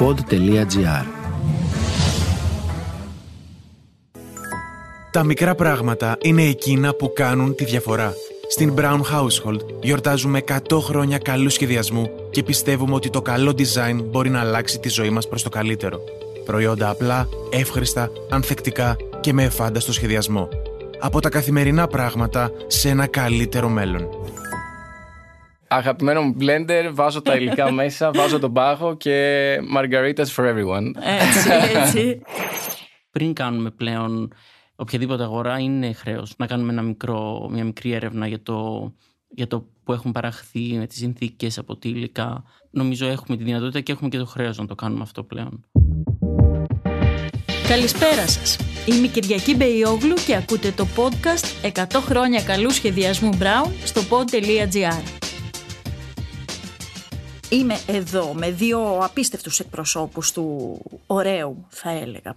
pod.gr Τα μικρά πράγματα είναι εκείνα που κάνουν τη διαφορά. Στην Brown Household γιορτάζουμε 100 χρόνια καλού σχεδιασμού και πιστεύουμε ότι το καλό design μπορεί να αλλάξει τη ζωή μας προς το καλύτερο. Προϊόντα απλά, εύχριστα, ανθεκτικά και με εφάνταστο σχεδιασμό. Από τα καθημερινά πράγματα σε ένα καλύτερο μέλλον. Αγαπημένο μου blender, βάζω τα υλικά μέσα, βάζω τον πάγο και margaritas for everyone. Έτσι, έτσι. Πριν κάνουμε πλέον οποιαδήποτε αγορά είναι χρέος να κάνουμε ένα μικρό, μια μικρή έρευνα για το, για το που έχουν παραχθεί με τις συνθήκες από τι υλικά. Νομίζω έχουμε τη δυνατότητα και έχουμε και το χρέος να το κάνουμε αυτό πλέον. Καλησπέρα σας. Είμαι η Κυριακή Μπεϊόγλου και ακούτε το podcast 100 χρόνια καλού σχεδιασμού Brown στο pod.gr. Είμαι εδώ με δύο απίστευτους εκπροσώπους του ωραίου θα έλεγα.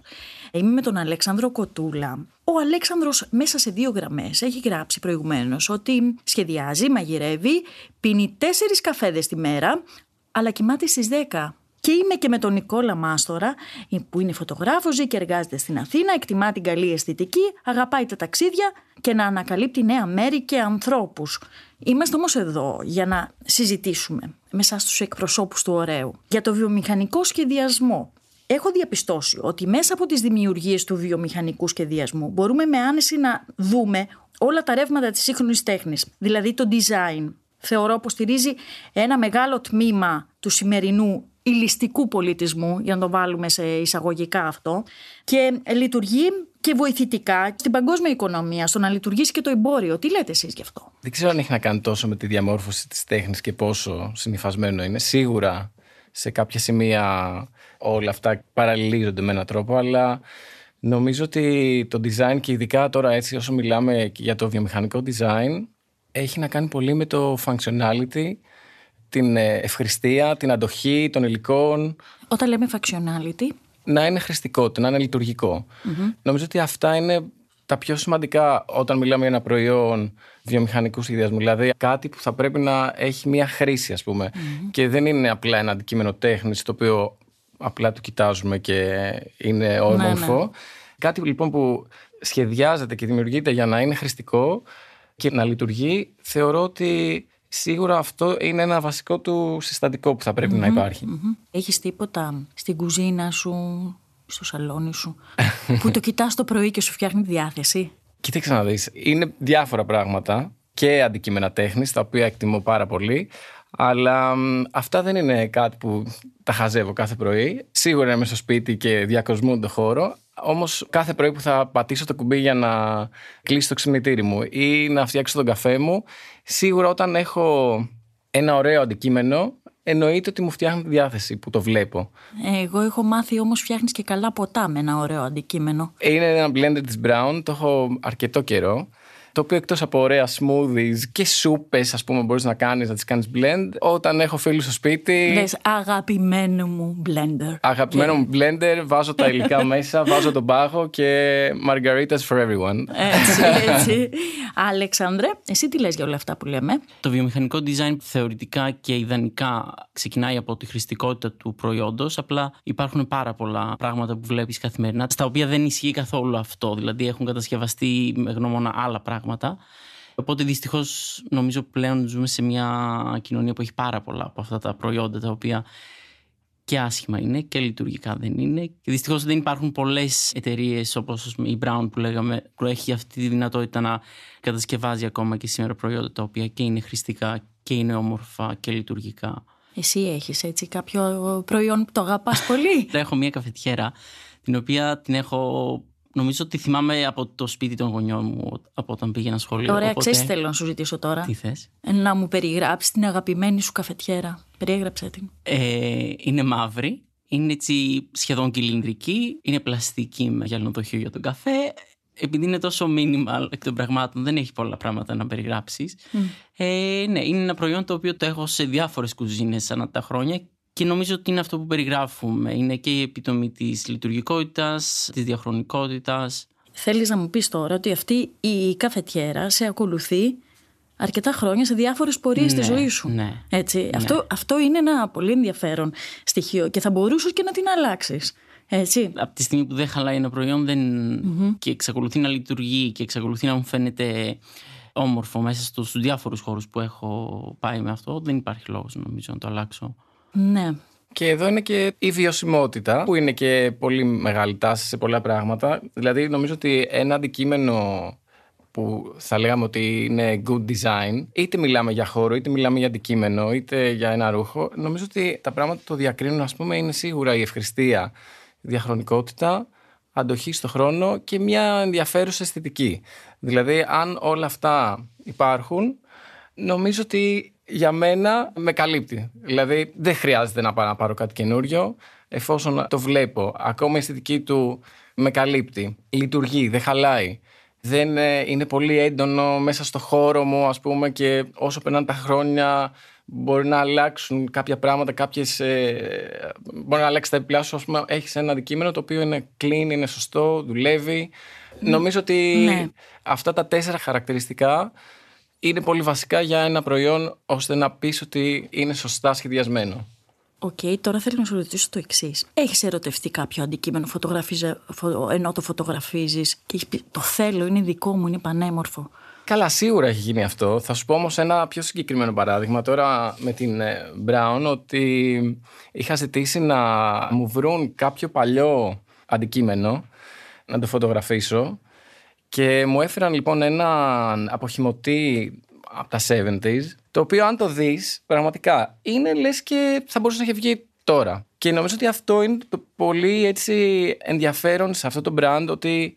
Είμαι με τον Αλέξανδρο Κοτούλα. Ο Αλέξανδρος μέσα σε δύο γραμμές έχει γράψει προηγουμένως ότι σχεδιάζει, μαγειρεύει, πίνει τέσσερις καφέδες τη μέρα, αλλά κοιμάται στις 10. Και είμαι και με τον Νικόλα Μάστορα, που είναι φωτογράφος, ζει και εργάζεται στην Αθήνα, εκτιμά την καλή αισθητική, αγαπάει τα ταξίδια και να ανακαλύπτει νέα μέρη και ανθρώπους. Είμαστε όμως εδώ για να συζητήσουμε μέσα στους εκπροσώπους του ωραίου για το βιομηχανικό σχεδιασμό. Έχω διαπιστώσει ότι μέσα από τις δημιουργίες του βιομηχανικού σχεδιασμού μπορούμε με άνεση να δούμε όλα τα ρεύματα της σύγχρονης τέχνης, δηλαδή το design. Θεωρώ πως στηρίζει ένα μεγάλο τμήμα του σημερινού ηλιστικού πολιτισμού, για να το βάλουμε σε εισαγωγικά αυτό, και λειτουργεί και βοηθητικά στην παγκόσμια οικονομία, στο να λειτουργήσει και το εμπόριο. Τι λέτε εσείς γι' αυτό; Δεν ξέρω αν έχει να κάνει τόσο με τη διαμόρφωση της τέχνης και πόσο συνηθισμένο είναι. Σίγουρα σε κάποια σημεία όλα αυτά παραλληλίζονται με έναν τρόπο, αλλά νομίζω ότι το design και ειδικά τώρα έτσι όσο μιλάμε για το βιομηχανικό design έχει να κάνει πολύ με το functionality, την ε, ευχριστία, την αντοχή των υλικών. Όταν λέμε functionality. Να είναι χρηστικότητα, να είναι λειτουργικό. Mm-hmm. Νομίζω ότι αυτά είναι τα πιο σημαντικά όταν μιλάμε για ένα προϊόν βιομηχανικού σχεδιασμού. Δηλαδή κάτι που θα πρέπει να έχει μία χρήση, ας πούμε. Mm-hmm. Και δεν είναι απλά ένα αντικείμενο τέχνης το οποίο απλά το κοιτάζουμε και είναι όμορφο. Ναι, ναι. Κάτι λοιπόν που σχεδιάζεται και δημιουργείται για να είναι χρηστικό και να λειτουργεί, θεωρώ ότι σίγουρα αυτό είναι ένα βασικό του συστατικό που θα πρεπει να υπάρχει. Mm-hmm. Έχεις τίποτα στην κουζίνα σου, στο σαλόνι σου, που το κοιτάς το πρωί και σου φτιάχνει διάθεση; Κοίταξε να δεις, είναι διάφορα πράγματα και αντικείμενα τέχνης, τα οποία εκτιμώ πάρα πολύ, αλλά αυτά δεν είναι κάτι που τα χαζεύω κάθε πρωί. Σίγουρα είμαι στο σπίτι και διακοσμούν το χώρο. Όμως κάθε πρωί που θα πατήσω το κουμπί για να κλείσει το ξυπνητήρι μου ή να φτιάξω τον καφέ μου, σίγουρα όταν έχω ένα ωραίο αντικείμενο, εννοείται ότι μου φτιάχνει τη διάθεση που το βλέπω. Εγώ έχω μάθει όμως φτιάχνεις και καλά ποτά με ένα ωραίο αντικείμενο. Είναι ένα blender της Brown, το έχω αρκετό καιρό το οποίο εκτός από ωραία smoothies και σούπες, ας πούμε, μπορείς να κάνεις, να τις κάνεις blend. Όταν έχω φίλους στο σπίτι. Λες, αγαπημένο μου blender. Αγαπημένο μου blender, βάζω τα υλικά μέσα, βάζω τον πάγο και margaritas for everyone. Έτσι, έτσι. Αλεξάνδρε, εσύ τι λες για όλα αυτά που λέμε; Το βιομηχανικό design θεωρητικά και ιδανικά ξεκινάει από τη χρηστικότητα του προϊόντος. Απλά υπάρχουν πάρα πολλά πράγματα που βλέπεις καθημερινά, στα οποία δεν ισχύει καθόλου αυτό. Δηλαδή έχουν κατασκευαστεί με γνώμονα άλλα πράγματα πράγματα. Οπότε δυστυχώς νομίζω πλέον ζούμε σε μια κοινωνία που έχει πάρα πολλά από αυτά τα προϊόντα τα οποία και άσχημα είναι και λειτουργικά δεν είναι. Και δυστυχώς δεν υπάρχουν πολλές εταιρείες όπως η Brown που λέγαμε που έχει αυτή τη δυνατότητα να κατασκευάζει ακόμα και σήμερα προϊόντα τα οποία και είναι χρηστικά και είναι όμορφα και λειτουργικά. Εσύ έχεις έτσι κάποιο προϊόν που το αγαπάς πολύ; έχω μια καφετιέρα την οποία την έχω Νομίζω ότι θυμάμαι από το σπίτι των γονιών μου από όταν πήγαινα σχολείο. Ωραία, οπότε... ξέρεις θέλω να σου ζητήσω τώρα. Τι θες; Να μου περιγράψεις την αγαπημένη σου καφετιέρα. Περιέγραψε την. Ε, είναι μαύρη. Είναι έτσι σχεδόν κυλινδρική. Είναι πλαστική με γυαλινοδοχείο για τον καφέ. Επειδή είναι τόσο minimal εκ των πραγμάτων, δεν έχει πολλά πράγματα να περιγράψεις. Mm. Ε, ναι, είναι ένα προϊόν το οποίο το έχω σε διάφορες κουζίνες ανά τα χρόνια και νομίζω ότι είναι αυτό που περιγράφουμε. Είναι και η επιτομή της λειτουργικότητας, της διαχρονικότητας. Θέλεις να μου πεις τώρα ότι αυτή η καφετιέρα σε ακολουθεί αρκετά χρόνια σε διάφορες πορείες στη Ναι, ζωής σου. ναι, Έτσι. Αυτό, αυτό είναι ένα πολύ ενδιαφέρον στοιχείο και θα μπορούσες και να την αλλάξεις. Έτσι. Από τη στιγμή που δεν χαλάει ένα προϊόν δεν... και εξακολουθεί να λειτουργεί και εξακολουθεί να μου φαίνεται όμορφο μέσα στους διάφορους χώρους που έχω πάει με αυτό, δεν υπάρχει λόγος νομίζω να το αλλάξω. Ναι. Και εδώ είναι και η βιωσιμότητα, που είναι και πολύ μεγάλη τάση σε πολλά πράγματα. Δηλαδή, νομίζω ότι ένα αντικείμενο που θα λέγαμε ότι είναι good design, είτε μιλάμε για χώρο, είτε μιλάμε για αντικείμενο, είτε για ένα ρούχο, νομίζω ότι τα πράγματα που το διακρίνουν, ας πούμε, είναι σίγουρα η ευχρηστία, η διαχρονικότητα, αντοχή στο χρόνο και μια ενδιαφέρουσα αισθητική. Δηλαδή, αν όλα αυτά υπάρχουν, νομίζω ότι για μένα με καλύπτει. Δηλαδή, δεν χρειάζεται να πάω να πάρω κάτι καινούριο, εφόσον το βλέπω. Ακόμα η αισθητική του με καλύπτει. Λειτουργεί, δεν χαλάει. Δεν ε, είναι πολύ έντονο μέσα στο χώρο μου, ας πούμε, και όσο περνάνε τα χρόνια μπορεί να αλλάξουν κάποια πράγματα, κάποιες, ε, μπορεί να αλλάξει τα επιπλά σου, ας πούμε, έχεις ένα αντικείμενο το οποίο είναι clean, είναι σωστό, δουλεύει. Νομίζω ότι Ναι. αυτά τα τέσσερα χαρακτηριστικά είναι πολύ βασικά για ένα προϊόν ώστε να πεις ότι είναι σωστά σχεδιασμένο. Οκ, τώρα θέλω να σου ρωτήσω το εξής. Έχεις ερωτευτεί κάποιο αντικείμενο φωτογραφίζε- φω- ενώ το φωτογραφίζεις και έχεις πει Το θέλω, είναι δικό μου, είναι πανέμορφο. Καλά, σίγουρα έχει γίνει αυτό. Θα σου πω όμως ένα πιο συγκεκριμένο παράδειγμα τώρα με την ε, Braun ότι είχα ζητήσει να μου βρουν κάποιο παλιό αντικείμενο να το φωτογραφίσω και μου έφεραν λοιπόν έναν αποχημωτή από τα 70s το οποίο αν το δεις πραγματικά είναι λες και θα μπορούσε να έχει βγει τώρα. Και νομίζω ότι αυτό είναι το πολύ έτσι ενδιαφέρον σε αυτό το brand ότι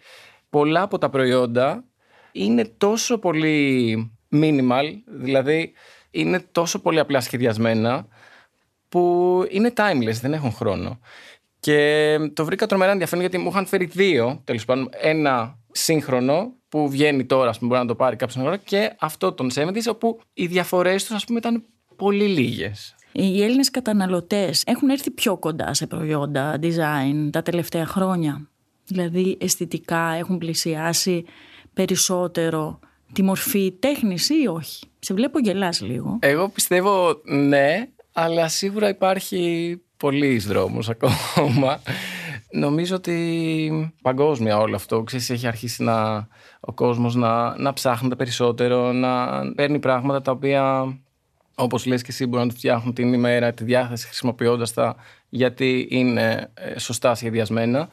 πολλά από τα προϊόντα είναι τόσο πολύ minimal, δηλαδή είναι τόσο πολύ απλά σχεδιασμένα που είναι timeless, δεν έχουν χρόνο. Και το βρήκα τρομερά ενδιαφέρον γιατί μου είχαν φέρει δύο, τέλος πάντων, ένα σύγχρονο που βγαίνει τώρα, ας πούμε, μπορεί να το πάρει κάποιος ώρα και αυτό των 70s, όπου οι διαφορές τους, ας πούμε, ήταν πολύ λίγες. Οι Έλληνες καταναλωτές έχουν έρθει πιο κοντά σε προϊόντα design τα τελευταία χρόνια. Δηλαδή, αισθητικά έχουν πλησιάσει περισσότερο τη μορφή τέχνης ή όχι. Σε βλέπω γελάς λίγο. Εγώ πιστεύω ναι, αλλά σίγουρα υπάρχει πολλής δρόμος ακόμα. Νομίζω ότι παγκόσμια όλο αυτό, ξέρεις, έχει αρχίσει να, ο κόσμος να, να ψάχνεται περισσότερο, να παίρνει πράγματα τα οποία, όπως λες και εσύ, μπορεί να του φτιάχνουν την ημέρα, τη διάθεση χρησιμοποιώντας τα, γιατί είναι ε, σωστά σχεδιασμένα.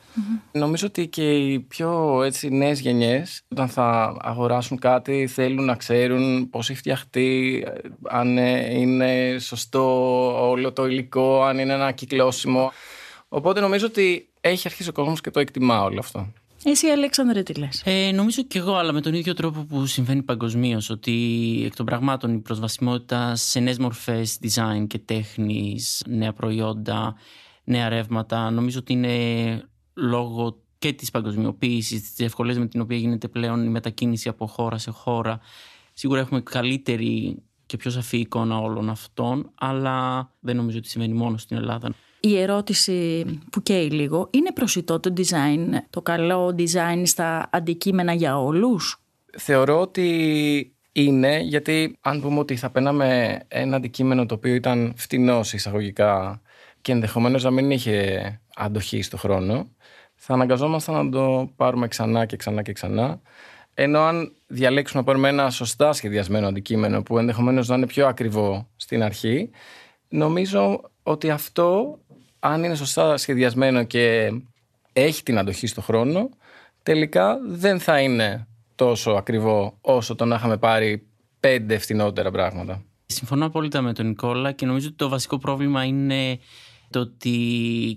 Νομίζω ότι και οι πιο έτσι, νέες γενιές, όταν θα αγοράσουν κάτι, θέλουν να ξέρουν πώς έχει φτιαχτεί, ε, αν ε, είναι σωστό όλο το υλικό, αν είναι ένα κυκλώσιμο. Οπότε νομίζω ότι έχει αρχίσει ο κόσμος και το εκτιμά όλο αυτό. Εσύ, Αλέξανδρε, τι λες; Ε, νομίζω και εγώ, αλλά με τον ίδιο τρόπο που συμβαίνει παγκοσμίως, ότι εκ των πραγμάτων η προσβασιμότητα σε νέες μορφές design και τέχνης, νέα προϊόντα, νέα ρεύματα, νομίζω ότι είναι λόγω και της παγκοσμιοποίησης, της ευκολίας με την οποία γίνεται πλέον η μετακίνηση από χώρα σε χώρα. Σίγουρα έχουμε καλύτερη και πιο σαφή εικόνα όλων αυτών, αλλά δεν νομίζω ότι συμβαίνει μόνο στην Ελλάδα. Η ερώτηση που καίει λίγο, είναι προσιτό το design, το καλό design στα αντικείμενα για όλους; Θεωρώ ότι είναι, γιατί αν πούμε ότι θα παίρναμε ένα αντικείμενο το οποίο ήταν φτηνό σε εισαγωγικά και ενδεχομένως να μην είχε αντοχή στο χρόνο, θα αναγκαζόμασταν να το πάρουμε ξανά και ξανά και ξανά. Ενώ αν διαλέξουμε να πάρουμε ένα σωστά σχεδιασμένο αντικείμενο που ενδεχομένως να είναι πιο ακριβό στην αρχή, νομίζω ότι αυτό, αν είναι σωστά σχεδιασμένο και έχει την αντοχή στο χρόνο, τελικά δεν θα είναι τόσο ακριβό όσο το να είχαμε πάρει πέντε φθηνότερα πράγματα. Συμφωνώ απόλυτα με τον Νικόλα και νομίζω ότι το βασικό πρόβλημα είναι το ότι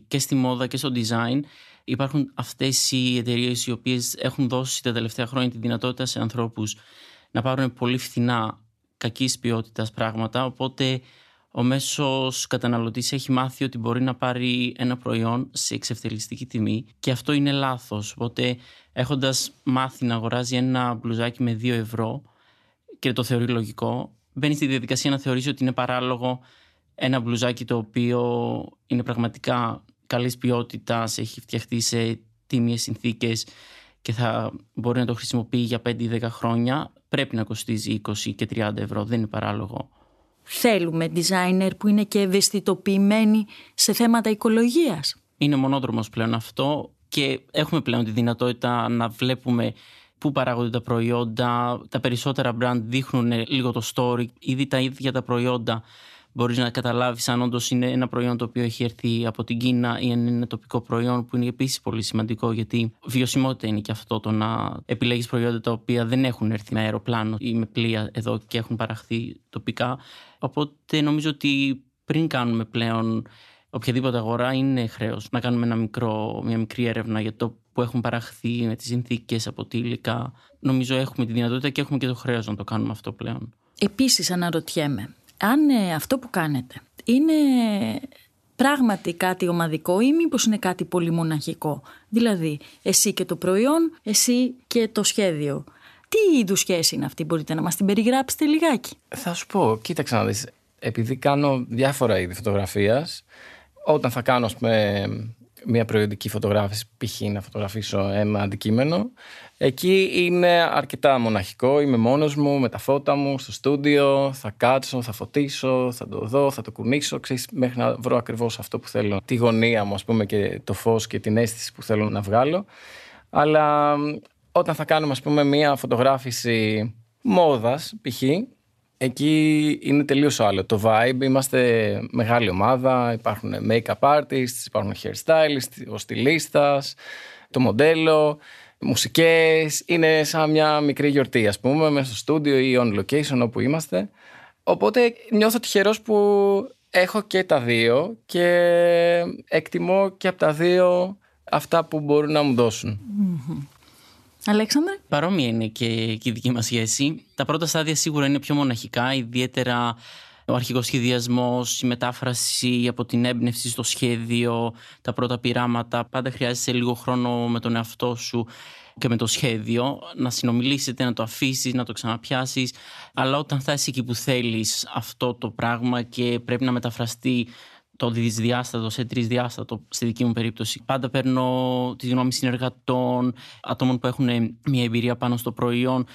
και στη μόδα και στο design υπάρχουν αυτές οι εταιρείες οι οποίες έχουν δώσει τα τελευταία χρόνια τη δυνατότητα σε ανθρώπους να πάρουν πολύ φθηνά κακής ποιότητας πράγματα οπότε ο μέσος καταναλωτής έχει μάθει ότι μπορεί να πάρει ένα προϊόν σε εξευτελιστική τιμή και αυτό είναι λάθος. Οπότε έχοντας μάθει να αγοράζει ένα μπλουζάκι με 2 ευρώ και το θεωρεί λογικό, μπαίνει στη διαδικασία να θεωρήσει ότι είναι παράλογο ένα μπλουζάκι το οποίο είναι πραγματικά καλής ποιότητας, έχει φτιαχτεί σε τίμιες συνθήκες και θα μπορεί να το χρησιμοποιεί για 5 ή 10 χρόνια πρέπει να κοστίζει 20 και 30 ευρώ, δεν είναι παράλογο. Θέλουμε designer που είναι και ευαισθητοποιημένοι σε θέματα οικολογίας. Είναι μονόδρομος πλέον αυτό και έχουμε πλέον τη δυνατότητα να βλέπουμε πού παράγονται τα προϊόντα. Τα περισσότερα brand δείχνουν λίγο το story. Ήδη τα ίδια τα προϊόντα μπορείς να καταλάβεις αν όντως είναι ένα προϊόν το οποίο έχει έρθει από την Κίνα ή αν είναι ένα τοπικό προϊόν που είναι επίσης πολύ σημαντικό γιατί βιωσιμότητα είναι και αυτό το να επιλέγεις προϊόντα τα οποία δεν έχουν έρθει με αεροπλάνο ή με πλοία εδώ και έχουν παραχθεί τοπικά. Οπότε νομίζω ότι πριν κάνουμε πλέον οποιαδήποτε αγορά είναι χρέος να κάνουμε ένα μικρό, μια μικρή έρευνα για το που έχουν παραχθεί με τις συνθήκες από τι υλικά. Νομίζω έχουμε τη δυνατότητα και έχουμε και το χρέος να το κάνουμε αυτό πλέον. Επίσης αναρωτιέμαι, αν ε, αυτό που κάνετε είναι πράγματι κάτι ομαδικό ή μήπως είναι κάτι πολύ μοναχικό; Δηλαδή, εσύ και το προϊόν, εσύ και το σχέδιο. Τι είδους σχέση είναι αυτή, μπορείτε να μας την περιγράψετε λιγάκι; Θα σου πω, κοίταξε να δεις, επειδή κάνω διάφορα είδη φωτογραφίας, όταν θα κάνω, μια προϊόντικη φωτογράφηση, π.χ. να φωτογραφίσω ένα αντικείμενο, εκεί είναι αρκετά μοναχικό. Είμαι μόνος μου με τα φώτα μου στο στούντιο, θα κάτσω, θα φωτίσω, θα το δω, θα το κουνήσω, ξέρεις, μέχρι να βρω ακριβώς αυτό που θέλω. Τη γωνία μου, ας πούμε, και το φως και την αίσθηση που θέλω να βγάλω. Αλλά όταν θα κάνουμε, ας πούμε, μια φωτογράφηση μόδας, π.χ., Εκεί είναι τελείως άλλο. Το vibe, είμαστε μεγάλη ομάδα, υπάρχουν make-up artists, υπάρχουν hairstylists, ο στυλίστας, το μοντέλο, μουσικές. Είναι σαν μια μικρή γιορτή, ας πούμε, μέσα στο στούντιο ή on location όπου είμαστε. Οπότε νιώθω τυχερός που έχω και τα δύο και εκτιμώ και από τα δύο αυτά που μπορούν να μου δωσουν Αλέξανδρε; Παρόμοια είναι και, η δική μας σχέση. Τα πρώτα στάδια σίγουρα είναι πιο μοναχικά, ιδιαίτερα ο αρχικός σχεδιασμός, η μετάφραση από την έμπνευση στο σχέδιο, τα πρώτα πειράματα. Πάντα χρειάζεσαι λίγο χρόνο με τον εαυτό σου και με το σχέδιο, να συνομιλήσετε, να το αφήσεις, να το ξαναπιάσεις. Αλλά όταν θα είσαι εκεί που θέλεις αυτό το πράγμα και πρέπει να μεταφραστεί το δυσδιάστατο σε τρισδιάστατο στη δική μου περίπτωση. Πάντα παίρνω τη γνώμη συνεργατών, ατόμων που έχουν μια εμπειρία πάνω στο προϊόν,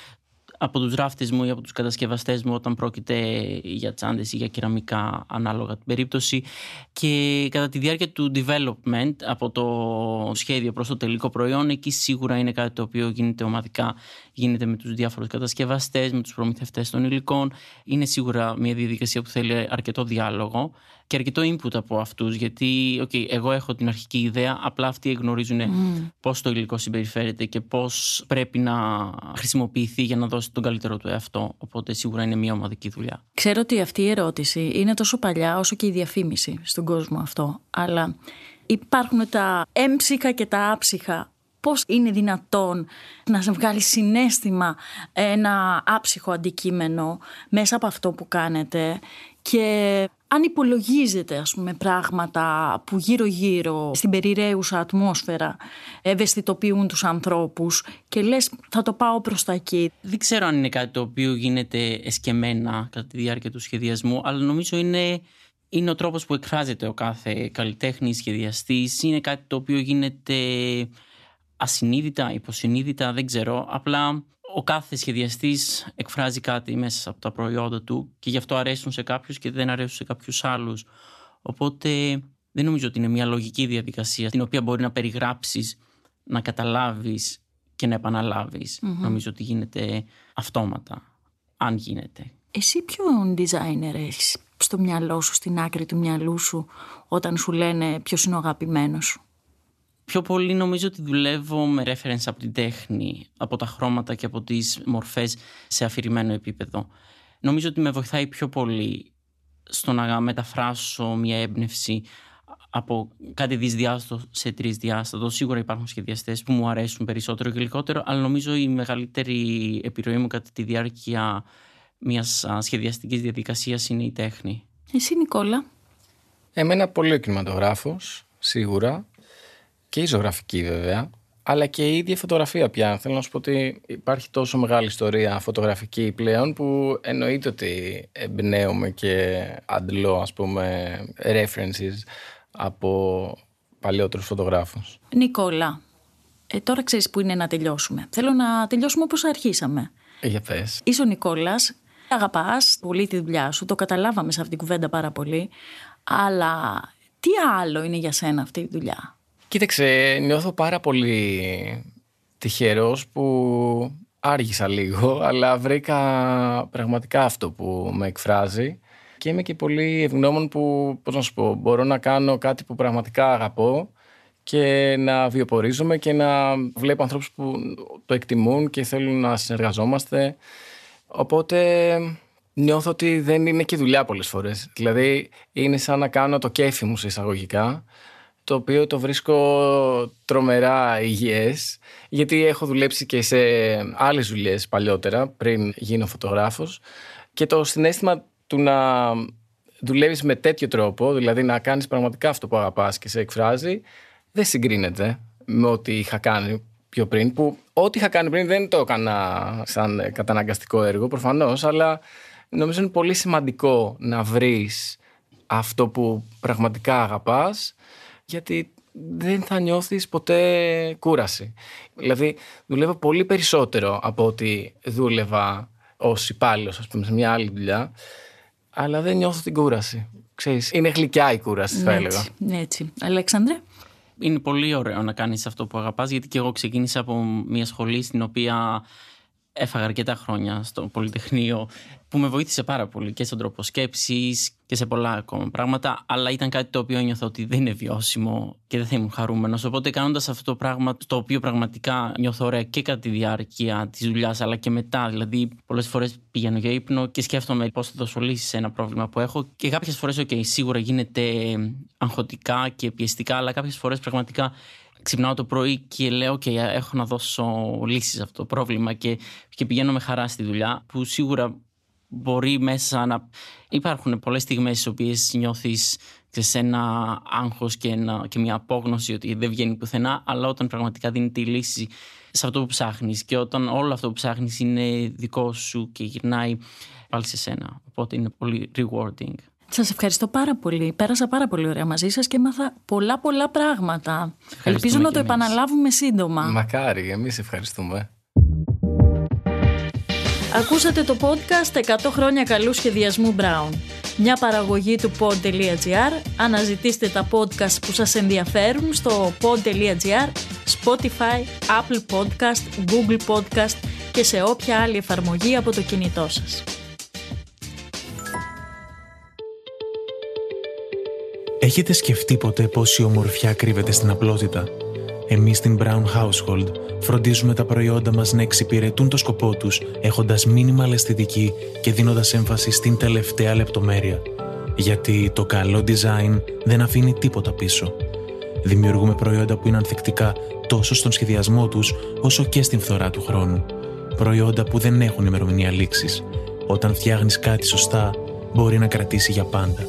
από τους ράφτες μου ή από τους κατασκευαστές μου όταν πρόκειται για τσάντες ή για κεραμικά ανάλογα την περίπτωση. Και κατά τη διάρκεια του development από το σχέδιο προς το τελικό προϊόν εκεί σίγουρα είναι κάτι το οποίο γίνεται ομαδικά. Γίνεται με τους διάφορους κατασκευαστές, με τους προμηθευτές των υλικών. Είναι σίγουρα μια διαδικασία που θέλει αρκετό διάλογο και αρκετό input από αυτούς. Γιατί, okay, εγώ έχω την αρχική ιδέα, απλά αυτοί γνωρίζουν mm. πώς το υλικό συμπεριφέρεται και πώς πρέπει να χρησιμοποιηθεί για να δώσει τον καλύτερο του εαυτό. Οπότε σίγουρα είναι μια ομαδική δουλειά. Ξέρω ότι αυτή η ερώτηση είναι τόσο παλιά όσο και η διαφήμιση στον κόσμο αυτό. Αλλά υπάρχουν τα έμψυχα και τα άψυχα πώς είναι δυνατόν να σε βγάλει συνέστημα ένα άψυχο αντικείμενο μέσα από αυτό που κάνετε και αν υπολογίζετε ας πούμε πράγματα που γύρω γύρω στην περιραίουσα ατμόσφαιρα ευαισθητοποιούν τους ανθρώπους και λες θα το πάω προς τα εκεί. Δεν ξέρω αν είναι κάτι το οποίο γίνεται εσκεμένα κατά τη διάρκεια του σχεδιασμού αλλά νομίζω είναι, είναι ο τρόπος που εκφράζεται ο κάθε καλλιτέχνης, σχεδιαστής είναι κάτι το οποίο γίνεται ασυνείδητα, υποσυνείδητα, δεν ξέρω. Απλά ο κάθε σχεδιαστής εκφράζει κάτι μέσα από τα προϊόντα του και γι' αυτό αρέσουν σε κάποιους και δεν αρέσουν σε κάποιους άλλους. Οπότε δεν νομίζω ότι είναι μια λογική διαδικασία την οποία μπορεί να περιγράψεις, να καταλάβεις και να επαναλάβεις. Νομίζω ότι γίνεται αυτόματα, αν γίνεται. Εσύ ποιον designer έχεις στο μυαλό σου, στην άκρη του μυαλού σου, όταν σου λένε ποιος είναι ο αγαπημένος σου; Πιο πολύ νομίζω ότι δουλεύω με reference από την τέχνη, από τα χρώματα και από τις μορφές σε αφηρημένο επίπεδο. Νομίζω ότι με βοηθάει πιο πολύ στο να μεταφράσω μια έμπνευση από κάτι δυσδιάστατο σε τρισδιάστατο. Σίγουρα υπάρχουν σχεδιαστές που μου αρέσουν περισσότερο και λιγότερο, αλλά νομίζω η μεγαλύτερη επιρροή μου κατά τη διάρκεια μιας σχεδιαστικής διαδικασίας είναι η τέχνη. Εσύ Νικόλα. Εμένα πολύ ο κινηματογράφος, σίγουρα και η ζωγραφική βέβαια, αλλά και η ίδια φωτογραφία πια. Θέλω να σου πω ότι υπάρχει τόσο μεγάλη ιστορία φωτογραφική πλέον που εννοείται ότι εμπνέομαι και αντλώ ας πούμε references από παλιότερους φωτογράφους. Νικόλα, ε, τώρα ξέρεις που είναι να τελειώσουμε. Θέλω να τελειώσουμε όπως αρχίσαμε. Για πες. Είσαι ο Νικόλας. Αγαπάς πολύ τη δουλειά σου. Το καταλάβαμε σε αυτή την κουβέντα πάρα πολύ. Αλλά τι άλλο είναι για σένα αυτή η δουλειά; Κοίταξε, νιώθω πάρα πολύ τυχερός που άργησα λίγο, αλλά βρήκα πραγματικά αυτό που με εκφράζει και είμαι και πολύ ευγνώμων που, πώς να σου πω, μπορώ να κάνω κάτι που πραγματικά αγαπώ και να βιοπορίζομαι και να βλέπω ανθρώπους που το εκτιμούν και θέλουν να συνεργαζόμαστε. Οπότε νιώθω ότι δεν είναι και δουλειά πολλές φορές. Δηλαδή είναι σαν να κάνω το κέφι μου σε εισαγωγικά το οποίο το βρίσκω τρομερά υγιές γιατί έχω δουλέψει και σε άλλες δουλειές παλιότερα πριν γίνω φωτογράφος. Και το συνέστημα του να δουλεύεις με τέτοιο τρόπο δηλαδή να κάνεις πραγματικά αυτό που αγαπάς και σε εκφράζει δεν συγκρίνεται με ό,τι είχα κάνει πιο πριν που ό,τι είχα κάνει πριν δεν το έκανα σαν καταναγκαστικό έργο προφανώς αλλά νομίζω είναι πολύ σημαντικό να βρεις αυτό που πραγματικά αγαπάς γιατί δεν θα νιώθεις ποτέ κούραση. Δηλαδή δουλεύω πολύ περισσότερο από ότι δούλευα ως υπάλληλος ας πούμε σε μια άλλη δουλειά αλλά δεν νιώθω την κούραση. Ξέρεις, είναι γλυκιά η κούραση θα έλεγα. Έτσι. Αλέξανδρε; Είναι πολύ ωραίο να κάνεις αυτό που αγαπάς γιατί και εγώ ξεκίνησα από μια σχολή στην οποία έφαγα αρκετά χρόνια στο Πολυτεχνείο που με βοήθησε πάρα πολύ και στον τρόπο σκέψης και σε πολλά ακόμα πράγματα. Αλλά ήταν κάτι το οποίο νιώθω ότι δεν είναι βιώσιμο και δεν θα ήμουν χαρούμενος. Οπότε κάνοντας αυτό το πράγμα, το οποίο πραγματικά νιώθω ωραία και κατά τη διάρκεια της δουλειάς, αλλά και μετά. Δηλαδή, πολλές φορές πηγαίνω για ύπνο και σκέφτομαι πώς θα δώσω λύση σε ένα πρόβλημα που έχω. Και κάποιες φορές, OK, σίγουρα γίνεται αγχωτικά και πιεστικά, αλλά κάποιες φορές πραγματικά ξυπνάω το πρωί και λέω και έχω να δώσω λύσεις σε αυτό το πρόβλημα και, και πηγαίνω με χαρά στη δουλειά που σίγουρα μπορεί μέσα να υπάρχουν πολλές στιγμές στις οποίες νιώθεις σε ένα άγχος και, ένα, και μια απόγνωση ότι δεν βγαίνει πουθενά αλλά όταν πραγματικά δίνει τη λύση σε αυτό που ψάχνεις και όταν όλο αυτό που ψάχνεις είναι δικό σου και γυρνάει πάλι σε σένα. Οπότε είναι πολύ rewarding σας ευχαριστώ πάρα πολύ. Πέρασα πάρα πολύ ωραία μαζί σας και έμαθα πολλά πολλά πράγματα. Ελπίζω να το επαναλάβουμε σύντομα. Μακάρι, εμείς ευχαριστούμε. Ακούσατε το podcast 100 χρόνια καλού σχεδιασμού Brown. Μια παραγωγή του pod.gr. Αναζητήστε τα podcast που σας ενδιαφέρουν στο pod.gr, Spotify, Apple Podcast, Google Podcast και σε όποια άλλη εφαρμογή από το κινητό σας. Έχετε σκεφτεί ποτέ πόση ομορφιά κρύβεται στην απλότητα; Εμείς στην Brown Household φροντίζουμε τα προϊόντα μας να εξυπηρετούν το σκοπό τους έχοντας μήνυμα αισθητική και δίνοντας έμφαση στην τελευταία λεπτομέρεια. Γιατί το καλό design δεν αφήνει τίποτα πίσω. Δημιουργούμε προϊόντα που είναι ανθεκτικά τόσο στον σχεδιασμό τους όσο και στην φθορά του χρόνου. Προϊόντα που δεν έχουν ημερομηνία λήξης. Όταν φτιάχνεις κάτι σωστά, μπορεί να κρατήσει για πάντα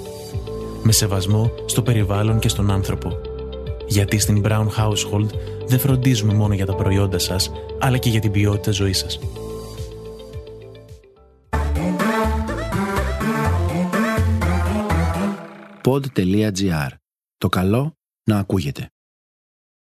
με σεβασμό στο περιβάλλον και στον άνθρωπο. Γιατί στην Brown Household δεν φροντίζουμε μόνο για τα προϊόντα σας, αλλά και για την ποιότητα ζωής σας. Pod.gr. Το καλό να ακούγεται.